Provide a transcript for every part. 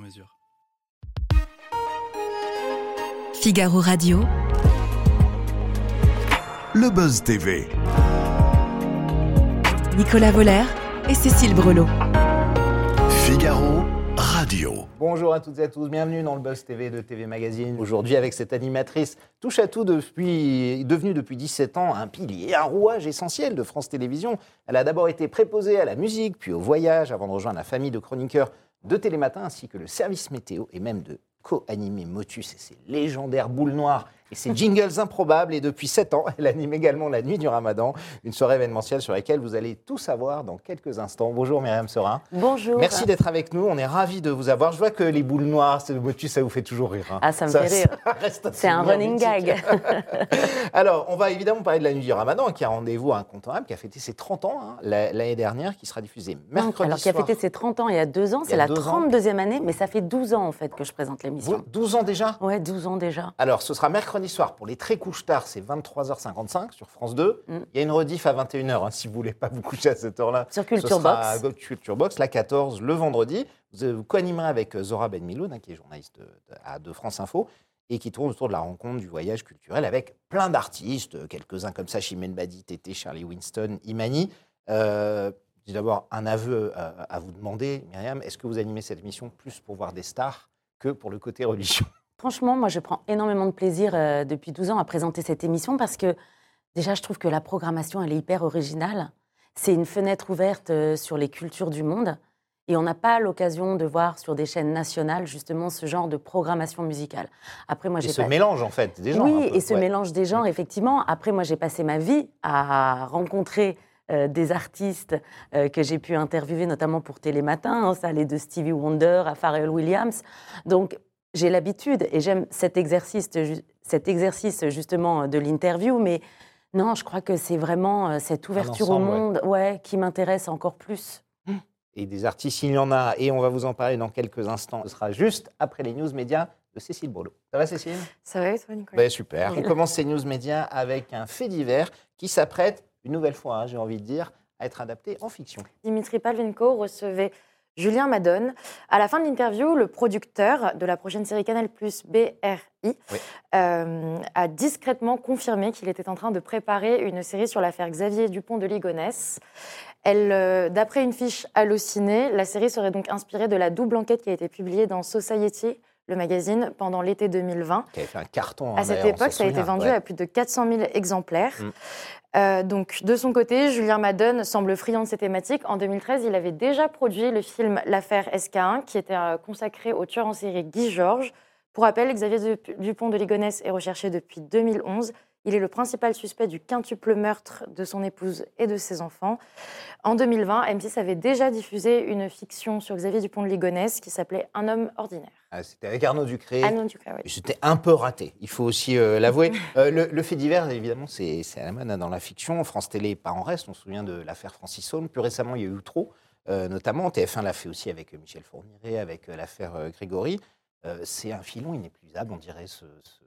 mesure. Figaro Radio. Le Buzz TV. Nicolas Voller et Cécile Brelot. Figaro Bonjour à toutes et à tous, bienvenue dans le Buzz TV de TV Magazine. Aujourd'hui avec cette animatrice touche à tout depuis, devenue depuis 17 ans un pilier, un rouage essentiel de France Télévisions. Elle a d'abord été préposée à la musique, puis au voyage, avant de rejoindre la famille de chroniqueurs de Télématin ainsi que le service météo et même de co-animer Motus et ses légendaires boules noires et ses jingles improbables. Et depuis 7 ans, elle anime également la nuit du Ramadan, une soirée événementielle sur laquelle vous allez tout savoir dans quelques instants. Bonjour Myriam Serin. Bonjour. Merci d'être avec nous. On est ravis de vous avoir. Je vois que les boules noires, c'est le Motus, ça vous fait toujours rire. hein. Ah, ça me fait rire. C'est un running gag. Alors, on va évidemment parler de la nuit du Ramadan, qui a rendez-vous incontournable, qui a fêté ses 30 ans hein, la- l'année dernière, qui sera diffusée mercredi Alors, qui a fêté ses 30 ans il y a deux ans, c'est la deux ans. 32e année, mais ça fait 12 ans en fait que je présente l'émission. 12 ans déjà? Ouais, 12 ans déjà. Alors, ce sera mercredi soir pour les très couches tard, c'est 23h55 sur France 2. Mm. Il y a une rediff à 21h, hein, si vous voulez pas vous coucher à cette heure-là. Sur Ce Culture sera Box. à Culture Box, la 14, le vendredi. Vous, euh, co-animerez avec euh, Zora Ben Miloud, hein, qui est journaliste de, de- à- de France Info, et qui tourne autour de la rencontre, du voyage culturel, avec plein d'artistes, euh, quelques-uns comme ça, Chimène Badi, Tété, Charlie Winston, Imani. Euh, J'ai d'abord un aveu euh, à vous demander, Myriam, est-ce que vous animez cette émission plus pour voir des stars que pour le côté religion? Franchement, moi, je prends énormément de plaisir euh, depuis 12 ans à présenter cette émission parce que déjà, je trouve que la programmation, elle est hyper originale. C'est une fenêtre ouverte euh, sur les cultures du monde. Et on n'a pas l'occasion de voir sur des chaînes nationales, justement, ce genre de programmation musicale. Après, moi, j'ai ce pas- mélange, en fait, des gens. Oui, et ce ouais. mélange des genres, effectivement. Après, moi, j'ai passé ma vie à rencontrer euh, des artistes euh, que j'ai pu interviewer, notamment pour Télématin. hein, ça allait de Stevie Wonder à Pharrell Williams. Donc, j'ai l'habitude et j'aime cet exercice, cet exercice justement de l'interview, mais non, je crois que c'est vraiment euh, cette ouverture au ouais. monde ouais, qui m'intéresse encore plus. Et des artistes, il y en a, et on va vous en parler dans quelques instants. Ce sera juste après les news médias de Cécile Brolo. Ça va, Cécile? Ça va et toi, Nicolas? Ben, Super. On commence ces news médias avec un fait divers qui s'apprête, une nouvelle fois, hein, j'ai envie de dire, à être adapté en fiction. Dimitri Palvenko recevait Julien Madone. À la fin de l'interview, le producteur de la prochaine série Canal BRI euh, a discrètement confirmé qu'il était en train de préparer une série sur l'affaire Xavier Dupont de Ligonnès. Elle, euh, D'après une fiche hallucinée, la série serait donc inspirée de la double enquête qui a été publiée dans Society, le magazine, pendant l'été 2020. Qui avait fait un carton. hein, À cette époque, ça a été vendu ouais. à plus de 400 000 exemplaires. Mm. Euh, donc, de son côté, Julien Madone semble friand de ces thématiques. En 2013, il avait déjà produit le film L'affaire SK1, qui était euh, consacré au tueur en série Guy Georges. Pour rappel, Xavier Dup- Dupont de Ligonnès est recherché depuis 2011. Il est le principal suspect du quintuple meurtre de son épouse et de ses enfants. En 2020, M6 avait déjà diffusé une fiction sur Xavier Dupont de Ligonnès qui s'appelait Un homme ordinaire. Ah, C'était avec Arnaud Ducré. Ah non, du coup, oui. C'était un peu raté, il faut aussi euh, l'avouer. Euh, le, le fait divers, évidemment, c'est à la mode hein, dans la fiction. France Télé, pas en reste. On se souvient de l'affaire Francis Saune. Plus récemment, il y a eu trop, euh, notamment. TF1 l'a fait aussi avec Michel Fourniret, avec l'affaire Grégory. C'est un filon inépuisable, on dirait, ce- ce-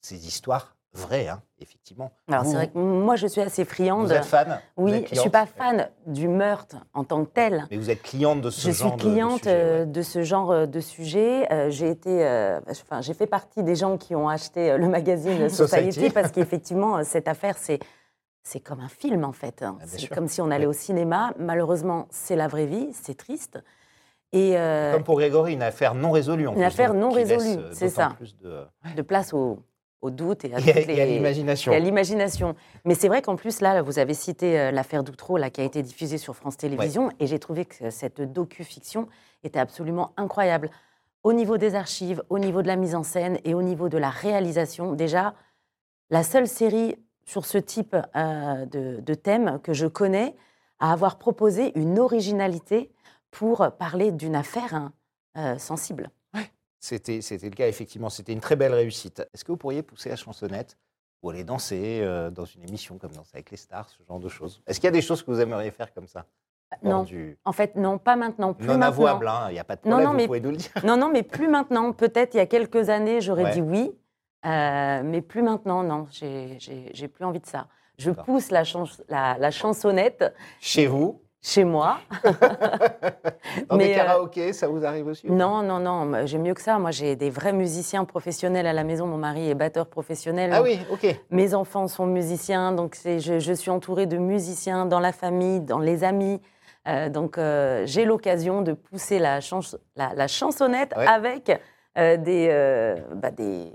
ces histoires vraies, hein, effectivement. Alors, c'est vrai que moi, je suis assez friande. Vous êtes fan Oui, je ne suis cliente pas fan du meurtre en tant que tel. Mais vous êtes cliente de ce Je genre suis de- de cliente sujet, euh, ouais. de ce genre euh, de sujet. Euh, j'ai été, euh, enfin, j'ai fait partie des gens qui ont acheté euh, le magazine Society. Society parce qu'effectivement, euh, cette affaire, c'est c'est comme un film en fait. hein. Ah, C'est comme si on allait au cinéma. Malheureusement, c'est la vraie vie, c'est triste. Et euh, Comme pour Grégory, une affaire non résolue. En Une plus, affaire donc, non résolue, euh, c'est ça. plus de- de place au, au doute et à, à les- l'imagination. l'imagination. Mais c'est vrai qu'en plus, là, vous avez cité euh, l'affaire Doutreau, là, qui a été diffusée sur France Télévisions, et j'ai trouvé que cette docu-fiction était absolument incroyable. Au niveau des archives, au niveau de la mise en scène et au niveau de la réalisation, déjà, la seule série sur ce type euh, de, de thème que je connais à avoir proposé une originalité pour parler d'une affaire hein, euh, sensible. C'était c'était le cas, effectivement. C'était une très belle réussite. Est-ce que vous pourriez pousser la chansonnette ou aller danser euh, dans une émission comme Danser avec les stars, ce genre de choses? Est-ce qu'il y a des choses que vous aimeriez faire comme ça? Hors Non, du- en fait, non, pas maintenant. Plus Non avouable, hein, il n'y a pas de Non, problème, non, vous mais- pouvez nous le dire. Non, non, mais plus maintenant. Peut-être il y a quelques années, j'aurais Ouais. dit oui, euh, mais plus maintenant, non. J'ai- plus envie de ça. Je pousse la, chans- la, la chansonnette Chez vous, chez moi. dans Mais, des euh, karaokés, ça vous arrive aussi Non, non, non, j'ai mieux que ça. Moi, j'ai des vrais musiciens professionnels à la maison. Mon mari est batteur professionnel. Ah oui, ok. Mes enfants sont musiciens, donc je, je suis entourée de musiciens dans la famille, dans les amis. Euh, donc euh, j'ai l'occasion de pousser la, chans- la, la chansonnette Ouais. avec des, bah, des,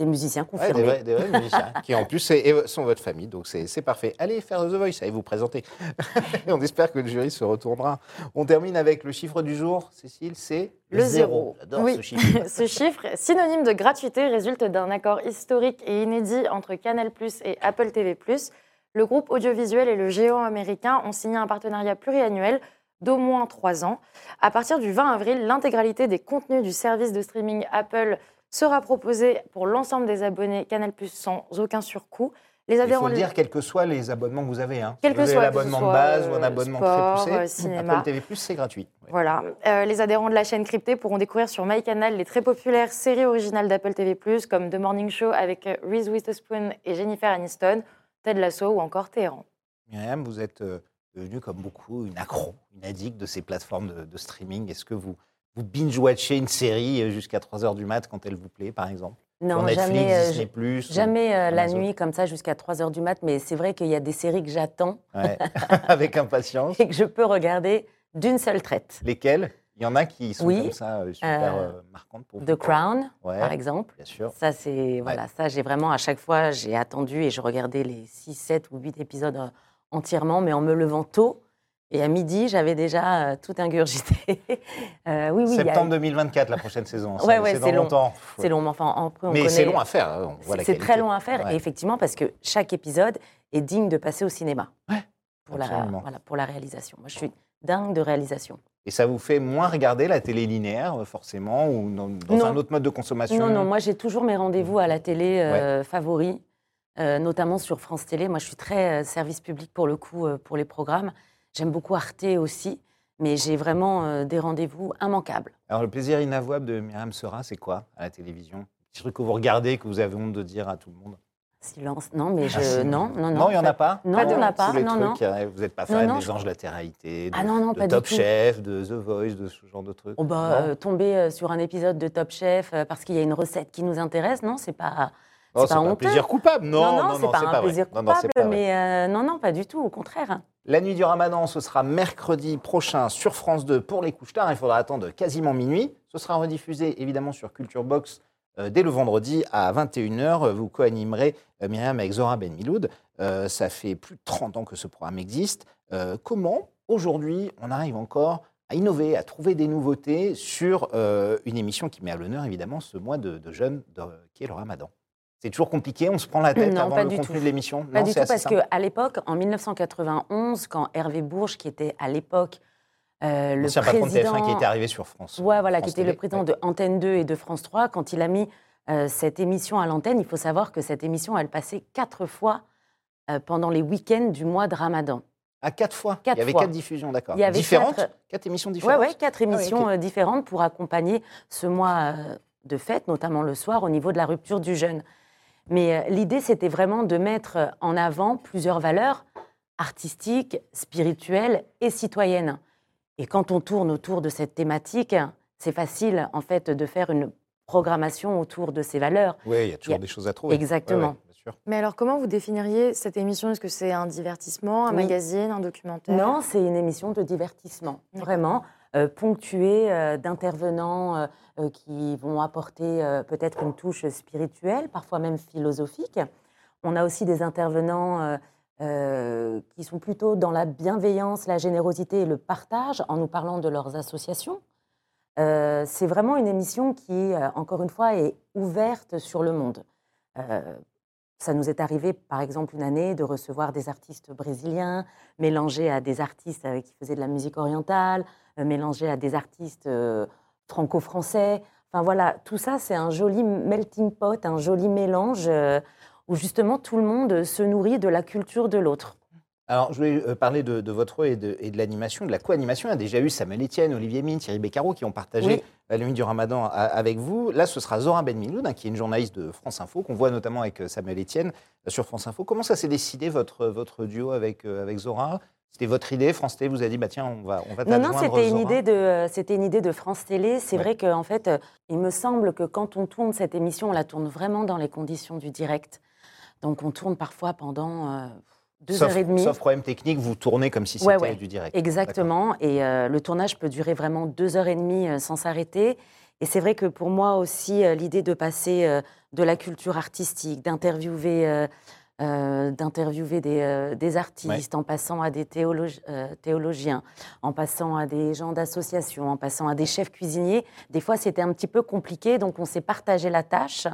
des musiciens Ouais, confirmés. des, vrais, des vrais musiciens qui en plus sont votre famille, donc c'est parfait. Allez faire The Voice, allez vous présenter. Et on espère que le jury se retournera. On termine avec le chiffre du jour, Cécile, c'est Le zéro. Oui. ce chiffre. Ce chiffre, synonyme de gratuité, résulte d'un accord historique et inédit entre Canal+ et Apple TV+. Le groupe audiovisuel et le géant américain ont signé un partenariat pluriannuel d'au moins trois ans. À partir du 20 avril, l'intégralité des contenus du service de streaming Apple sera proposée pour l'ensemble des abonnés Canal+ sans aucun surcoût. Les Il adhérents faut de- le dire, quels que soient les abonnements que vous avez. Hein. Quel Si que soit, l'abonnement de base ou un euh, abonnement sport, très euh, poussé, cinéma. Apple TV+, c'est gratuit. Ouais. Voilà. Euh, les adhérents de la chaîne cryptée pourront découvrir sur MyCanal les très populaires séries originales d'Apple TV+, comme The Morning Show avec euh, Reese Witherspoon et Jennifer Aniston, Ted Lasso ou encore Téhéran. Myriam, vous êtes euh, devenue, comme beaucoup, une accro, une addict de ces plateformes de, de streaming. Est-ce que vous, vous binge-watchez une série euh, jusqu'à 3 h du mat quand elle vous plaît, par exemple Non, Netflix, jamais, euh, Disney+, jamais euh, la Amazon nuit comme ça jusqu'à 3 heures du mat, mais c'est vrai qu'il y a des séries que j'attends Ouais. Avec impatience. et que je peux regarder d'une seule traite. Lesquelles? Il y en a qui sont Oui. comme ça, super Euh, marquantes pour vous. The Crown, Ouais, par exemple. bien sûr. Ça, c'est voilà, ça, j'ai vraiment à chaque fois, j'ai attendu et je regardais les 6, 7 ou 8 épisodes entièrement, mais en me levant tôt. Et à midi, j'avais déjà euh, tout ingurgité. Euh, oui, oui, a- Septembre 2024, la prochaine saison. Ouais, Ça, ouais, c'est long. longtemps. c'est long, mais enfin, en- on Mais c'est long à faire. hein, C'est très long à faire, Ouais. et effectivement, parce que chaque épisode est digne de passer au cinéma. Ouais, Pour la, voilà, pour la réalisation. Moi, je suis dingue de réalisation. Et ça vous fait moins regarder la télé linéaire, euh, forcément, ou dans, un autre mode de consommation? Non, non, moi, j'ai toujours mes rendez-vous à la télé euh, favoris, euh, notamment sur France Télé. Moi, je suis très service public pour le coup, pour les programmes. J'aime beaucoup Arte aussi, mais j'ai vraiment euh, des rendez-vous immanquables. Alors, le plaisir inavouable de Myriam Sera, c'est quoi à la télévision? Petit truc que vous regardez, que vous avez honte de dire à tout le monde? Silence, non, mais je... Ah, si. non, non, non. Non, il n'y en a pas? Non, il y en a pas, non, euh, Vous n'êtes pas fan non, des je- anges de la de, Ah non, non, de pas du Top tout. Chef, de The Voice, de ce genre de trucs? Oh bah, Non? euh, tomber euh, sur un épisode de Top Chef euh, parce qu'il y a une recette qui nous intéresse, non, c'est pas, c'est pas un plaisir coupable. Non, non, non, c'est pas un plaisir coupable, mais euh, non, non, pas du tout, au contraire. La nuit du ramadan, ce sera mercredi prochain sur France 2 pour les couches tard. Il faudra attendre quasiment minuit. Ce sera rediffusé évidemment sur Culture Box euh, dès le vendredi à 21h. Vous co-animerez euh, Myriam avec Zora Ben Miloud. Euh, ça fait plus de 30 ans que ce programme existe. Comment aujourd'hui on arrive encore à innover, à trouver des nouveautés sur une émission qui met à l'honneur évidemment ce mois de, de jeûne qui est le ramadan? C'est toujours compliqué, on se prend la tête Non, avant pas le du contenu tout. de l'émission Pas Non, du tout, parce qu'à l'époque, en 1991, quand Hervé Bourges, qui était à l'époque euh, le L'ancien patron de président... TF1 qui était arrivé sur France. Ouais, voilà, France qui était Télé, le président ouais. de Antenne 2 et de France 3, quand il a mis euh, cette émission à l'antenne, il faut savoir que cette émission, elle passait quatre fois euh, pendant les week-ends du mois de Ramadan. À quatre fois. Quatre il y avait fois. quatre diffusions, d'accord. Il y avait Différentes quatre- Quatre émissions différentes ouais, quatre émissions ok. euh, différentes pour accompagner ce mois de fête, notamment le soir, au niveau de la rupture du jeûne. Mais euh, l'idée, c'était vraiment de mettre euh, en avant plusieurs valeurs artistiques, spirituelles et citoyennes. Et quand on tourne autour de cette thématique, c'est facile, en fait, de faire une programmation autour de ces valeurs. Oui, il y a toujours Il y a- des choses à trouver. Exactement. Ouais, ouais, bien sûr. Mais alors, comment vous définiriez cette émission? Est-ce que c'est un divertissement, un Oui. magazine, un documentaire? Non, c'est une émission de divertissement, vraiment, ponctuée euh, d'intervenants euh, euh, qui vont apporter euh, peut-être une touche spirituelle, parfois même philosophique. On a aussi des intervenants euh, euh, qui sont plutôt dans la bienveillance, la générosité et le partage en nous parlant de leurs associations. Euh, c'est vraiment une émission qui, euh, encore une fois, est ouverte sur le monde. Euh, ça nous est arrivé, par exemple, une année de recevoir des artistes brésiliens, mélangés à des artistes euh, qui faisaient de la musique orientale, euh, mélangés à des artistes euh, franco-français. Enfin voilà, tout ça, c'est un joli melting pot, un joli mélange où justement tout le monde se nourrit de la culture de l'autre. Alors, je voulais euh, parler de, de votre rôle et de, et de l'animation, de la co-animation. Il y a déjà eu Samuel Etienne, Olivier Mine, Thierry Beccaro qui ont partagé Oui. la nuit du Ramadan a- avec vous. Là, ce sera Zora Ben Miloud, hein, qui est une journaliste de France Info, qu'on voit notamment avec euh, Samuel Etienne euh, sur France Info. Comment ça s'est décidé, votre, votre duo avec, euh, avec Zora? C'était votre idée France Télé vous a dit, bah, tiens, on va, on va Non, non, c'était une, idée de, euh, c'était une idée de France Télé. C'est Ouais. vrai qu'en fait, euh, il me semble que quand on tourne cette émission, on la tourne vraiment dans les conditions du direct. Donc on tourne parfois pendant euh, deux sauf, heures et demie. sauf problème technique, vous tournez comme si c'était Ouais, ouais. du direct. Exactement. Et euh, le tournage peut durer vraiment deux heures et demie euh, sans s'arrêter. Et c'est vrai que pour moi aussi, euh, l'idée de passer de la culture artistique, d'interviewer, d'interviewer des, des artistes, en passant à des théologi- théologiens, en passant à des gens d'associations, en passant à des chefs cuisiniers, des fois c'était un petit peu compliqué. Donc on s'est partagé la tâche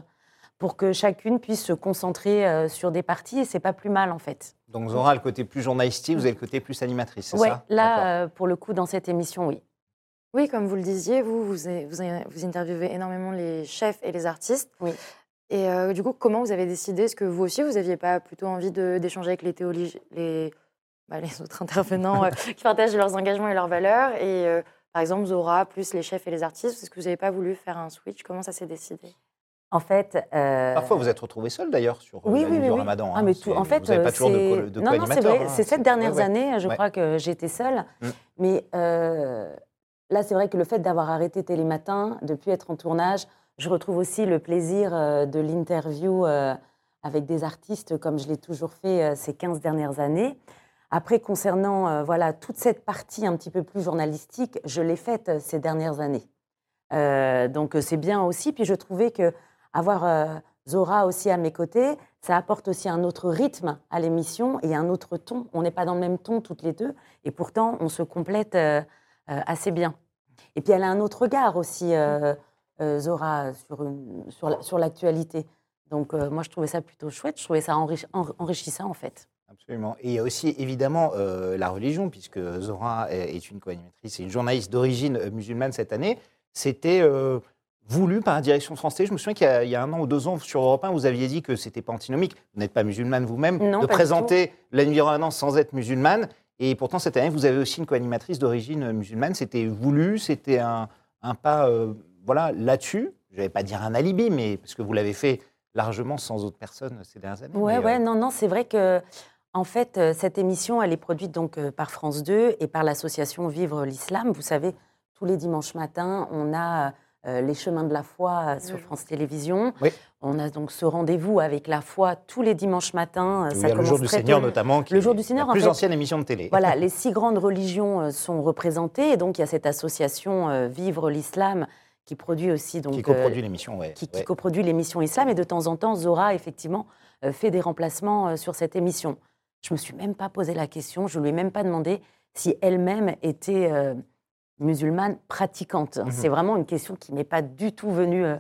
pour que chacune puisse se concentrer sur des parties. Et c'est pas plus mal en fait. Donc Zora a le côté plus journalistique, vous avez le côté plus animatrice, c'est Ouais, ça? là, euh, pour le coup, dans cette émission, oui. Oui, comme vous le disiez, vous, vous, vous, vous interviewez énormément les chefs et les artistes. Oui. Et euh, du coup, comment vous avez décidé? Est-ce que vous aussi, vous n'aviez pas plutôt envie d'échanger avec les, théologi- les, bah, les autres intervenants euh, qui partagent leurs engagements et leurs valeurs? Et euh, par exemple, Zora, plus les chefs et les artistes, est-ce que vous n'avez pas voulu faire un switch? Comment ça s'est décidé? En fait. euh, Parfois, vous êtes retrouvé seul d'ailleurs sur euh, Oui, la oui, oui. du oui. Ramadan. Ah, hein. mais tout, en C'est- fait, vous n'avez pas toujours de, c'est- de non, non, c'est vrai. hein. Ces sept dernières Ouais, ouais. années, je Ouais. crois que j'étais seule. Mm. Mais euh, là, c'est vrai que le fait d'avoir arrêté Télématin, de plus être en tournage, je retrouve aussi le plaisir de l'interview avec des artistes, comme je l'ai toujours fait ces 15 dernières années. Après, concernant voilà, toute cette partie un petit peu plus journalistique, je l'ai faite ces dernières années. Euh, donc c'est bien aussi. Puis je trouvais que avoir euh, Zora aussi à mes côtés, ça apporte aussi un autre rythme à l'émission et un autre ton. On n'est pas dans le même ton toutes les deux, et pourtant on se complète euh, euh, assez bien. Et puis elle a un autre regard aussi, euh, Zora, sur, une- sur, la- sur l'actualité. Donc moi je trouvais ça plutôt chouette, je trouvais ça enrichi- en- enrichissant en fait. Absolument. Et il y a aussi évidemment euh, la religion, puisque Zora est une co-animatrice et une journaliste d'origine musulmane cette année. C'était euh, voulu par la direction Télé. Je me souviens qu'il y, a- il y a un an ou deux ans, sur Europe 1, vous aviez dit que c'était pas antinomique. Vous n'êtes pas musulmane vous-même, de présenter Ramadan sans être musulmane. Et pourtant, cette année, vous avez aussi une co-animatrice d'origine musulmane. C'était voulu, c'était un, un pas euh, voilà, là-dessus. Je ne vais pas dire un alibi, mais parce que vous l'avez fait largement sans autre personne ces dernières années. Mais, ouais, euh, non, non, c'est vrai que, en fait, euh, cette émission, elle est produite donc par France 2 et par l'association Vivre l'Islam. Vous savez, tous les dimanches matins, on a les chemins de la foi euh, sur Oui. France Télévisions. Oui. On a donc ce rendez-vous avec la foi tous les dimanches matins. euh, Il y ça a le jour du Seigneur tôt. notamment, qui Le jour est du Seigneur, la en plus fait, ancienne émission de télé. Voilà, les six grandes religions euh, sont représentées et donc il y a cette association euh, Vivre l'Islam qui produit aussi donc qui euh, coproduit l'émission, ouais. qui, qui ouais. coproduit l'émission Islam. Et de temps en temps, Zora, effectivement, euh, fait des remplacements euh, sur cette émission. Je me suis même pas posé la question, je lui ai même pas demandé si elle-même était euh, musulmane pratiquante. Mhm. C'est vraiment une question qui m'est pas du tout venue euh,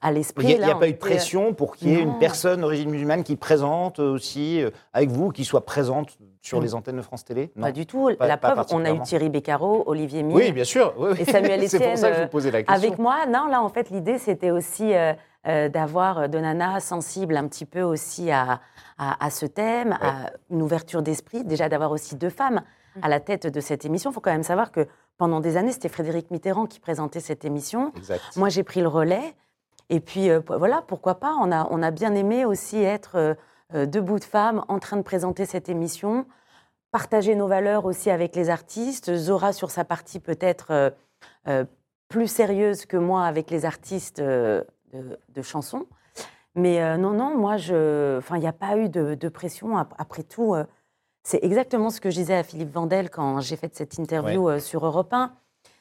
à l'esprit. Il n'y a, pas eu de euh, pression pour qu'il y ait non. une personne d'origine musulmane qui présente aussi euh, avec vous, qui soit présente sur Mm. les antennes de France Télé? Pas du tout. Pas- la pas preuve, on a eu. Thierry Beccaro, Olivier Mine. Oui, bien sûr. oui, oui. Et Samuel C'est pour ça que je Etienne, vous posais la question. Avec moi, non, là, en fait, l'idée, c'était aussi euh, euh, d'avoir de Nana sensible un petit peu aussi à, à, à ce thème, à une ouverture d'esprit, déjà d'avoir aussi deux femmes à la tête de cette émission. Il faut quand même savoir que pendant des années, c'était Frédéric Mitterrand qui présentait cette émission. Exact. Moi, j'ai pris le relais. Et puis, euh, voilà, pourquoi pas on a, on a bien aimé aussi être euh, euh, deux bouts de femmes en train de présenter cette émission, partager nos valeurs aussi avec les artistes. Zora, sur sa partie peut-être euh, plus sérieuse que moi avec les artistes de, de chansons. Mais non, non, moi, je... enfin, il n'y a pas eu de, de pression. Ap- Après tout, c'est exactement ce que je disais à Philippe Vandel quand j'ai fait cette interview euh, sur Europe 1.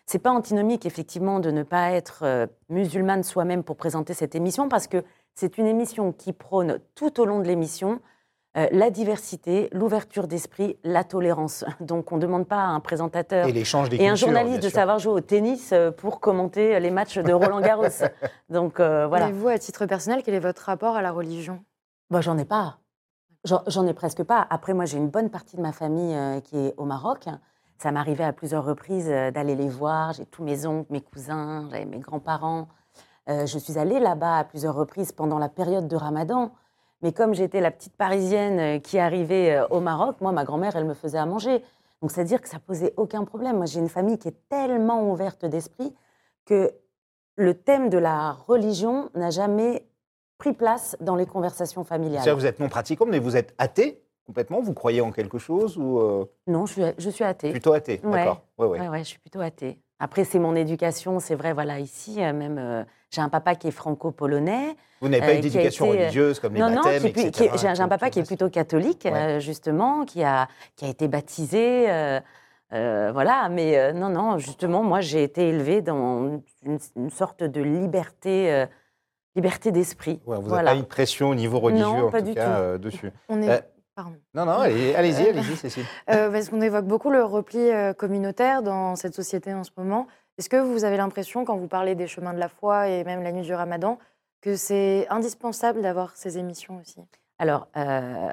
C'est pas antinomique, effectivement, de ne pas être euh, musulmane soi-même pour présenter cette émission, parce que c'est une émission qui prône tout au long de l'émission euh, la diversité, l'ouverture d'esprit, la tolérance. Donc, on ne demande pas à un présentateur Et l'échange des et un cultures, journaliste de savoir jouer au tennis pour commenter les matchs de Roland Garros. Donc, euh, voilà. Et vous, à titre personnel, quel est votre rapport à la religion? Bah, j'en ai pas. J'en ai presque pas. Après, moi, j'ai une bonne partie de ma famille euh, qui est au Maroc. Ça m'arrivait à plusieurs reprises euh, d'aller les voir. J'ai tous mes oncles, mes cousins, mes grands-parents. Euh, je suis allée là-bas à plusieurs reprises pendant la période de Ramadan. Mais comme j'étais la petite Parisienne qui arrivait au Maroc, moi, ma grand-mère, elle me faisait à manger. Donc, c'est-à-dire que ça posait aucun problème. Moi, j'ai une famille qui est tellement ouverte d'esprit que le thème de la religion n'a jamais pris place dans les conversations familiales. C'est-à-dire que vous êtes non pratiquant, mais vous êtes athée complètement Vous croyez en quelque chose ou euh, Non, je suis, je suis athée. plutôt athée Ouais. D'accord. Ouais, ouais. Ouais, ouais, je suis plutôt athée. Après, c'est mon éducation, c'est vrai, voilà, ici, euh, même, euh, j'ai un papa qui est franco-polonais. Vous n'avez pas eu d'éducation été, religieuse comme les non, non, baptêmes, plus- etc. j'ai un- papa qui est plutôt catholique, euh, justement, qui a, qui a été baptisé. voilà, mais non, non, justement, moi, j'ai été élevée dans une, une sorte de liberté, liberté d'esprit. Ouais, vous n'avez voilà. pas eu de pression au niveau religieux, Non, en pas tout du cas, tout. euh, dessus. On est... Euh, Pardon. Non, non, allez- allez-y, Euh, allez-y, Cécile. Euh, parce qu'on évoque beaucoup le repli communautaire dans cette société en ce moment. Est-ce que vous avez l'impression, quand vous parlez des chemins de la foi et même la nuit du ramadan, que c'est indispensable d'avoir ces émissions aussi? Alors, euh,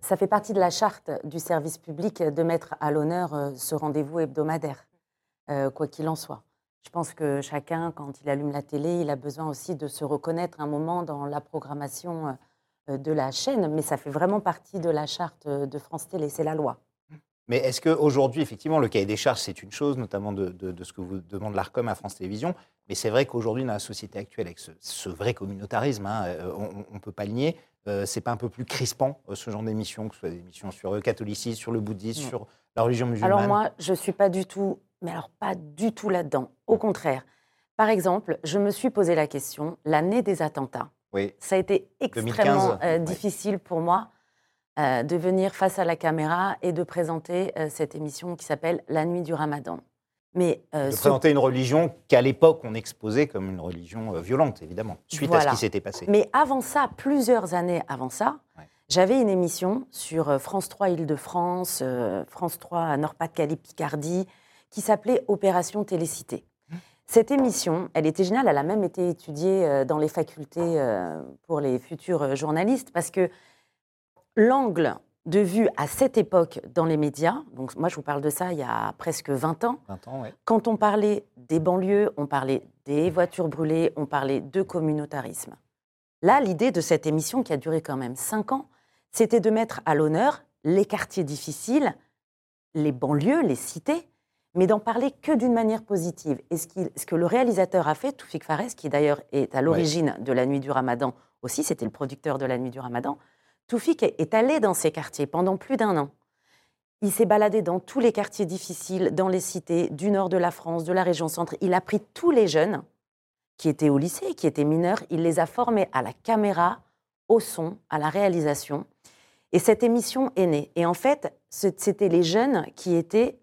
ça fait partie de la charte du service public de mettre à l'honneur ce rendez-vous hebdomadaire, euh, quoi qu'il en soit. Je pense que chacun, quand il allume la télé, il a besoin aussi de se reconnaître un moment dans la programmation euh, de la chaîne, mais ça fait vraiment partie de la charte euh, de France Télé, c'est la loi. Mais est-ce qu'aujourd'hui, effectivement, le cahier des charges, c'est une chose, notamment de, de- de ce que vous demande l'ARCOM à France Télévisions, mais c'est vrai qu'aujourd'hui, dans la société actuelle, avec ce, ce vrai communautarisme, hein, euh, on ne peut pas le nier, euh, c'est pas un peu plus crispant, euh, ce genre d'émissions, que ce soit des émissions sur le catholicisme, sur le bouddhisme, Non. sur la religion musulmane Alors moi, je suis pas du tout, mais alors pas du tout là-dedans. Au contraire. Par exemple, je me suis posé la question, l'année des attentats, Oui. ça a été 2015, extrêmement euh, ouais. difficile pour moi euh, de venir face à la caméra et de présenter euh, cette émission qui s'appelle La nuit du ramadan. Mais euh, de ce- présenter une religion qu'à l'époque, on exposait comme une religion violente, évidemment, suite à ce qui s'était passé. Mais avant ça, plusieurs années avant ça, Ouais. j'avais une émission sur France 3 Île-de-France, France 3 Nord-Pas-de-Calais Picardie, qui s'appelait Opération Télécité. Mmh. Cette émission, elle était géniale, elle a même été étudiée dans les facultés pour les futurs journalistes, parce que l'angle de vue à cette époque dans les médias, donc moi je vous parle de ça il y a presque 20 ans, 20 ans, ouais. quand on parlait des banlieues, on parlait des voitures brûlées, on parlait de communautarisme. Là, l'idée de cette émission, qui a duré quand même cinq ans, c'était de mettre à l'honneur les quartiers difficiles, les banlieues, les cités, mais d'en parler que d'une manière positive. Et ce, ce que le réalisateur a fait, Toufik Fares, qui d'ailleurs est à l'origine de La Nuit du Ramadan aussi, c'était le producteur de La Nuit du Ramadan, Toufik est- allé dans ces quartiers pendant plus d'un an. Il s'est baladé dans tous les quartiers difficiles, dans les cités du nord de la France, de la région centre. Il a pris tous les jeunes qui étaient au lycée, qui étaient mineurs, il les a formés à la caméra, au son, à la réalisation. Et cette émission est née. Et en fait, c'était les jeunes qui étaient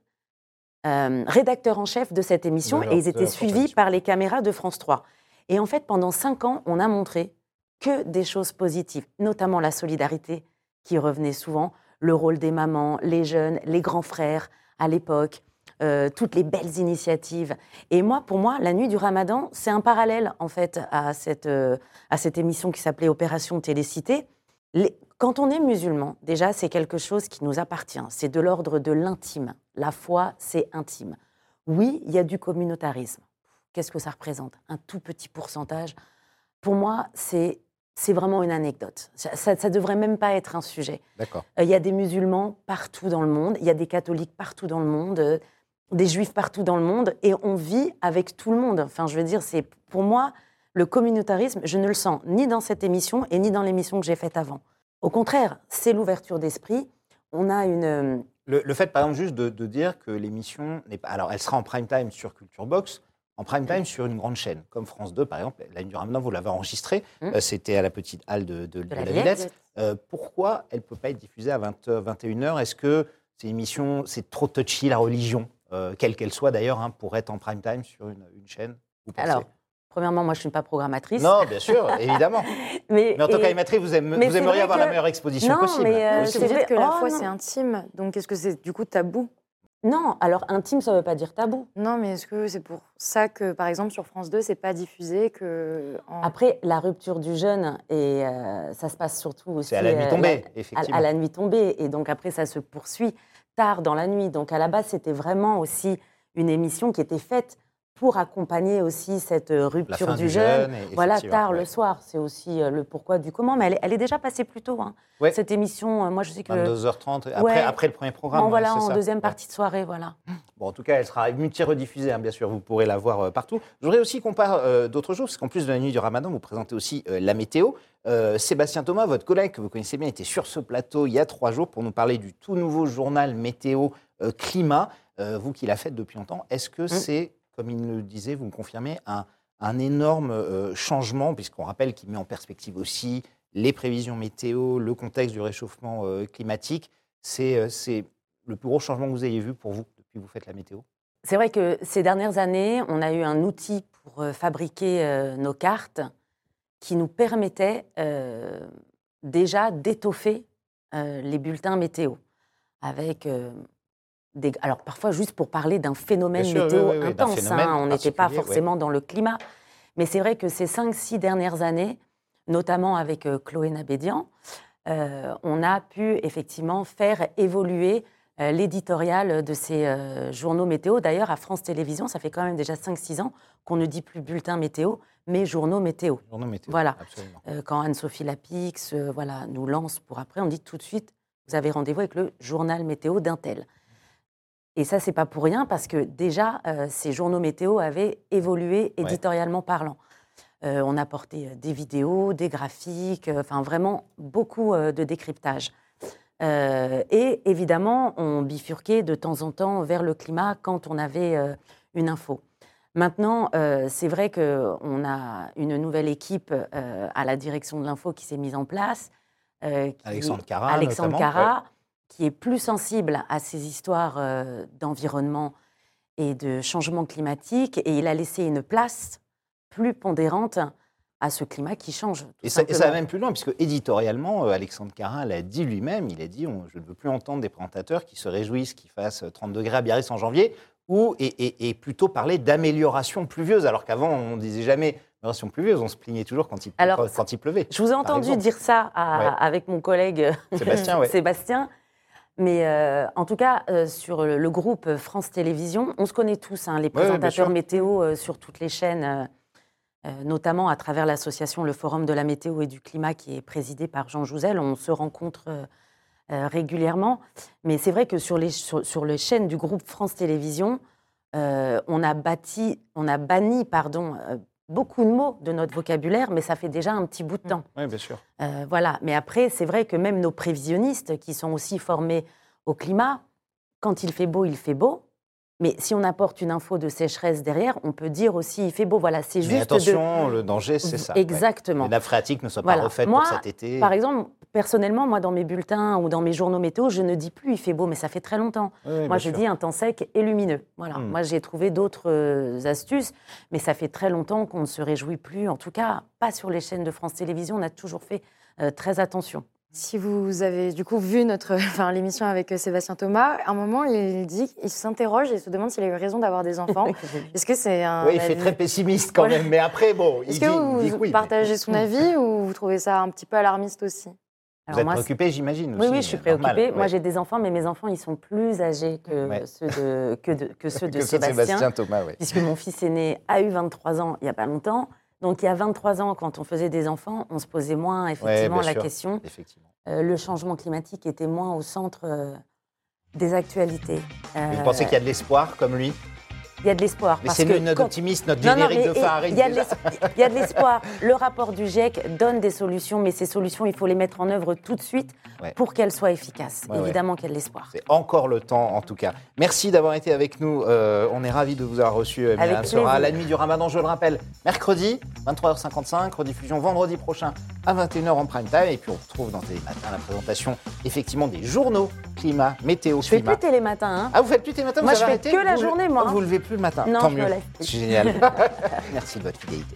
euh, rédacteurs en chef de cette émission De et ils étaient suivis par les caméras de France 3. Et en fait, pendant cinq ans, on a montré que des choses positives, notamment la solidarité qui revenait souvent, le rôle des mamans, les jeunes, les grands frères à l'époque, euh, toutes les belles initiatives. Et moi, pour moi, la nuit du Ramadan, c'est un parallèle en fait à cette, euh, à cette émission qui s'appelait Opération Télécité. Quand on est musulman, déjà, c'est quelque chose qui nous appartient. C'est de l'ordre de l'intime. La foi, c'est intime. Oui, il y a du communautarisme. Qu'est-ce que ça représente? Un tout petit pourcentage. Pour moi, c'est c'est vraiment une anecdote. Ça ne devrait même pas être un sujet. D'accord. Euh, Il y a des musulmans partout dans le monde, il y a des catholiques partout dans le monde, euh, des juifs partout dans le monde, et on vit avec tout le monde. Enfin, je veux dire, c'est pour moi le communautarisme. Je ne le sens ni dans cette émission et ni dans l'émission que j'ai faite avant. Au contraire, c'est l'ouverture d'esprit. On a une euh, Le, le fait, par exemple, juste de, de dire que l'émission n'est pas. Alors, elle sera en prime time sur Culture Box, en prime time sur une grande chaîne, comme France 2, par exemple. La nuit du Ramadan, vous l'avez enregistrée. Mm. Euh, C'était à la petite halle de, de- de la la Villette. Villette. Euh, pourquoi elle ne peut pas être diffusée à 20, 21h Est-ce que c'est une émission, c'est trop touchy la religion, euh, quelle qu'elle soit d'ailleurs, hein, pour être en prime time sur une, une chaîne vous pensez? Alors. Premièrement, moi, je ne suis pas programmatrice. Non, bien sûr, évidemment. mais, Mais en tant qu'animatrice, vous, aime- mais vous aimeriez avoir la meilleure exposition Non, possible. mais, euh, Aussi. C'est dire vrai- que la oh, foi, non. c'est intime. Donc, est-ce que c'est du coup tabou? Non, alors intime, ça ne veut pas dire tabou. Non, mais est-ce que c'est pour ça que, par exemple, sur France 2, c'est pas diffusé que en- Après, la rupture du jeûne, et euh, ça se passe surtout aussi C'est à la nuit euh, tombée, à- effectivement. à, la nuit tombée, et donc après ça se poursuit tard dans la nuit. Donc à la base, c'était vraiment aussi une émission qui était faite pour accompagner aussi cette euh, rupture du jeûne. et Voilà, tard ouais. le soir, c'est aussi euh, le pourquoi du comment. Mais elle, est- elle est déjà passée plus tôt. hein. Ouais. Cette émission, euh, moi je sais que. 22h30, après, Ouais. après le premier programme. en ouais, voilà, en ça. deuxième partie de soirée, voilà. Bon, en tout cas, elle sera multi-rediffusée, hein, bien sûr, vous pourrez la voir euh, partout. Je voudrais aussi qu'on parle euh, d'autre chose, parce qu'en plus de la nuit du ramadan, vous présentez aussi euh, la météo. Sébastien Thomas, votre collègue que vous connaissez bien, était sur ce plateau il y a trois jours pour nous parler du tout nouveau journal météo climat. Vous qui la faites depuis longtemps, est-ce que c'est, comme il le disait, vous me confirmez, un, un énorme euh, changement, puisqu'on rappelle qu'il met en perspective aussi les prévisions météo, le contexte du réchauffement euh, climatique C'est euh, le plus gros changement que vous ayez vu pour vous depuis que vous faites la météo? C'est vrai que ces dernières années, on a eu un outil pour euh, fabriquer nos cartes qui nous permettait déjà d'étoffer les bulletins météo. Avec des. Alors, parfois, juste pour parler d'un phénomène Bien météo oui, oui, intense, phénomène hein, on n'était pas ouais. forcément dans le climat. Mais c'est vrai que ces cinq, six dernières années, notamment avec euh, Chloé Nabédian, euh, on a pu effectivement faire évoluer euh, l'éditorial de ces journaux météo. D'ailleurs, à France Télévisions, ça fait quand même déjà 5-6 ans qu'on ne dit plus bulletin météo, mais journaux météo. Journaux météo. Voilà. Quand Anne-Sophie Lapix voilà, nous lance pour après, on dit tout de suite, vous avez rendez-vous avec le journal météo d'un tel. Et ça, c'est pas pour rien, parce que déjà, euh, ces journaux météo avaient évolué Ouais. éditorialement parlant. Euh, on apportait euh, des vidéos, des graphiques, euh, enfin vraiment beaucoup de décryptage. Et évidemment, on bifurquait de temps en temps vers le climat quand on avait une info. Maintenant, c'est vrai qu'on a une nouvelle équipe à la direction de l'info qui s'est mise en place. Alexandre Cara, Alexandre Cara, qui est plus sensible à ces histoires euh, d'environnement et de changement climatique. Et il a laissé une place plus pondérante à ce climat qui change. Et ça, et ça va même plus loin, puisque éditorialement, euh, Alexandre Carin l'a dit lui-même, il a dit on- je ne veux plus entendre des présentateurs qui se réjouissent qu'il fasse 30 degrés à Biarritz en janvier, ou, et, et- et plutôt parler d'amélioration pluvieuse, alors qu'avant, on ne disait jamais amélioration pluvieuse, on se plaignait toujours quand il, Alors, quand, quand il pleuvait. Je vous ai entendu exemple. dire ça à- Ouais. avec mon collègue Sébastien, ouais. Sébastien. Mais euh, en tout cas, euh, sur le, le groupe France Télévisions, on se connaît tous, hein, les présentateurs météo euh, sur toutes les chaînes, notamment à travers l'association Le Forum de la météo et du climat qui est présidé par Jean Jouzel. On se rencontre régulièrement. Mais c'est vrai que sur les, sur, sur les chaînes du groupe France Télévisions, on, a bâti, on a banni pardon, beaucoup de mots de notre vocabulaire, mais ça fait déjà un petit bout de temps. Oui, bien sûr. Euh, voilà. Mais après, c'est vrai que même nos prévisionnistes, qui sont aussi formés au climat, quand il fait beau, il fait beau. Mais si on apporte une info de sécheresse derrière, on peut dire aussi il fait beau. Voilà, c'est Mais juste attention, le danger, c'est ça. ouais. Exactement. Les nappes phréatiques ne soient pas Voilà. refaites Moi, pour cet été. Par exemple, personnellement, moi, dans mes bulletins ou dans mes journaux météo, je ne dis plus il fait beau, mais ça fait très longtemps. Oui, Moi, je sûr. dis un temps sec et lumineux. Voilà. Hmm. Moi, j'ai trouvé d'autres euh, astuces, mais ça fait très longtemps qu'on ne se réjouit plus. En tout cas, pas sur les chaînes de France Télévisions. On a toujours fait euh, très attention. Si vous avez du coup vu notre, enfin, l'émission avec euh, Sébastien Thomas, à un moment, il dit, il s'interroge et se demande s'il a eu raison d'avoir des enfants. Est-ce que c'est un Oui, il fait très pessimiste quand même, mais après, bon, il Est-ce dit, que il vous, dit mais- partagez son avis ou vous trouvez ça un petit peu alarmiste aussi? Vous Alors êtes moi, préoccupé, j'imagine Oui, aussi, oui, je suis préoccupée. Moi, j'ai des enfants, mais mes enfants, ils sont plus âgés que, Ouais. ceux, de, que, de- que ceux de Que Sébastien, Sébastien Thomas, oui. puisque mon fils aîné a eu 23 ans il n'y a pas longtemps. Donc, il y a 23 ans, quand on faisait des enfants, on se posait moins effectivement la sûr. question. Effectivement. Euh, le changement climatique était moins au centre euh, des actualités. Euh, Vous pensez qu'il y a de l'espoir comme lui? Il y a de l'espoir. Mais c'est notre quand- optimiste, notre Non, non, générique mais de Farid. Il y a de l'espoir. Le rapport du GIEC donne des solutions, mais ces solutions, il faut les mettre en œuvre tout de suite Ouais. pour qu'elles soient efficaces. Ouais, ouais. Évidemment qu'il y a de l'espoir. C'est encore le temps, en tout cas. Merci d'avoir été avec nous. Euh, on est ravis de vous avoir reçu. euh, Myriam plaisir. La nuit du ramadan, je le rappelle, mercredi, 23h55, rediffusion vendredi prochain à 21h en prime time. Et puis on retrouve dans Télé Matin la présentation, effectivement, des journaux climat, météo, Je fais climat. plus télé matin. Hein. Ah, vous faites plus tes matins Moi, vous je fais arrêté que la Vous- journée, moi, Oh, hein. Vous levez plus le matin Non, Tant je me mieux. lève plus. C'est génial. Merci de votre fidélité.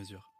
mesure.